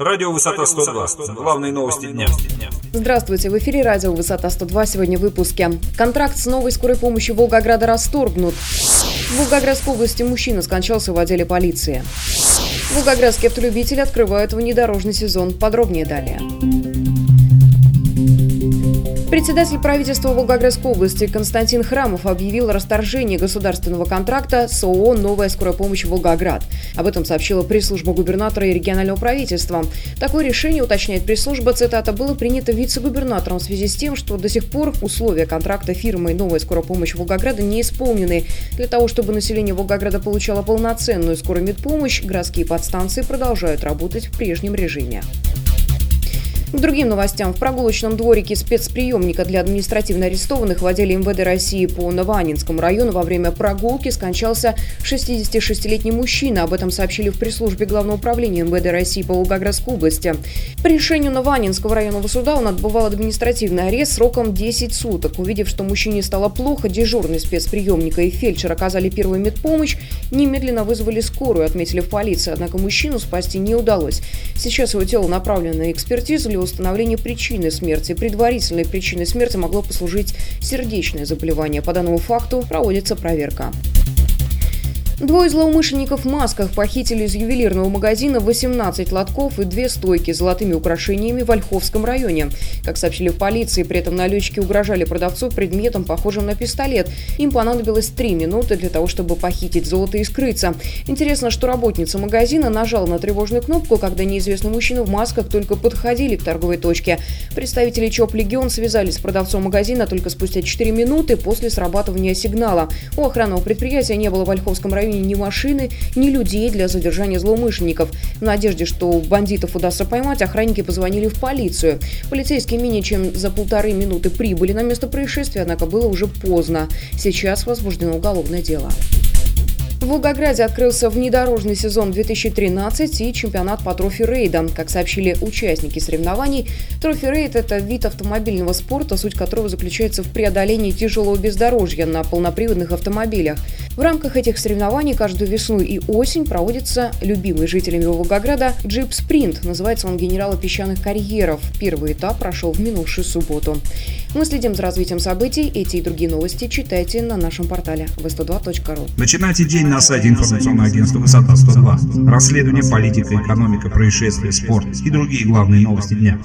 Радио «Высота 102». Главные новости дня. Здравствуйте, в эфире радио «Высота 102». Сегодня в выпуске. Контракт с новой скорой помощью Волгограда расторгнут. В Волгоградской области мужчина скончался в отделе полиции. Волгоградские автолюбители открывают внедорожный сезон. Подробнее далее. Председатель правительства Волгоградской области Константин Храмов объявил расторжение государственного контракта с ООО «Новая скорая помощь Волгоград». Об этом сообщила пресс-служба губернатора и регионального правительства. Такое решение, уточняет пресс-служба, цитата, было принято вице-губернатором в связи с тем, что до сих пор условия контракта фирмы «Новая скорая помощь Волгограда» не исполнены. Для того, чтобы население Волгограда получало полноценную скорую медпомощь, городские подстанции продолжают работать в прежнем режиме. К другим новостям. В прогулочном дворике спецприемника для административно арестованных в отделе МВД России по Новоанинскому району во время прогулки скончался 66-летний мужчина. Об этом сообщили в пресс-службе Главного управления МВД России по Волгоградской области. По решению Новоанинского районного суда он отбывал административный арест сроком 10 суток. Увидев, что мужчине стало плохо, дежурный спецприемника и фельдшер оказали первую медпомощь, немедленно вызвали скорую, отметили в полиции. Однако мужчину спасти не удалось. Сейчас его тело направлено на экспертизу установления причины смерти. Предварительной причиной смерти могло послужить сердечное заболевание. По данному факту проводится проверка. Двое злоумышленников в масках похитили из ювелирного магазина 18 лотков и две стойки с золотыми украшениями в Ольховском районе. Как сообщили в полиции, при этом налетчики угрожали продавцу предметом, похожим на пистолет. Им понадобилось три минуты для того, чтобы похитить золото и скрыться. Интересно, что работница магазина нажала на тревожную кнопку, когда неизвестный мужчина в масках только подходили к торговой точке. Представители ЧОП «Легион» связались с продавцом магазина только спустя 4 минуты после срабатывания сигнала. У охранного предприятия не было в Ольховском районе ни машины, ни людей для задержания злоумышленников. В надежде, что бандитов удастся поймать, охранники позвонили в полицию. Полицейские менее чем за полторы минуты прибыли на место происшествия, однако было уже поздно. Сейчас возбуждено уголовное дело. В Волгограде открылся внедорожный сезон 2013 и чемпионат по трофи-рейдам. Как сообщили участники соревнований, трофи-рейд – это вид автомобильного спорта, суть которого заключается в преодолении тяжелого бездорожья на полноприводных автомобилях. В рамках этих соревнований каждую весну и осень проводится любимый жителями Волгограда джип «Спринт». Называется он «Генерала песчаных карьеров». Первый этап прошел в минувшую субботу. Мы следим за развитием событий. Эти и другие новости читайте на нашем портале v102.ru. Начинайте день на сайте информационного агентства «Высота 102». Расследование, политика, экономика, происшествия, спорт и другие главные новости дня.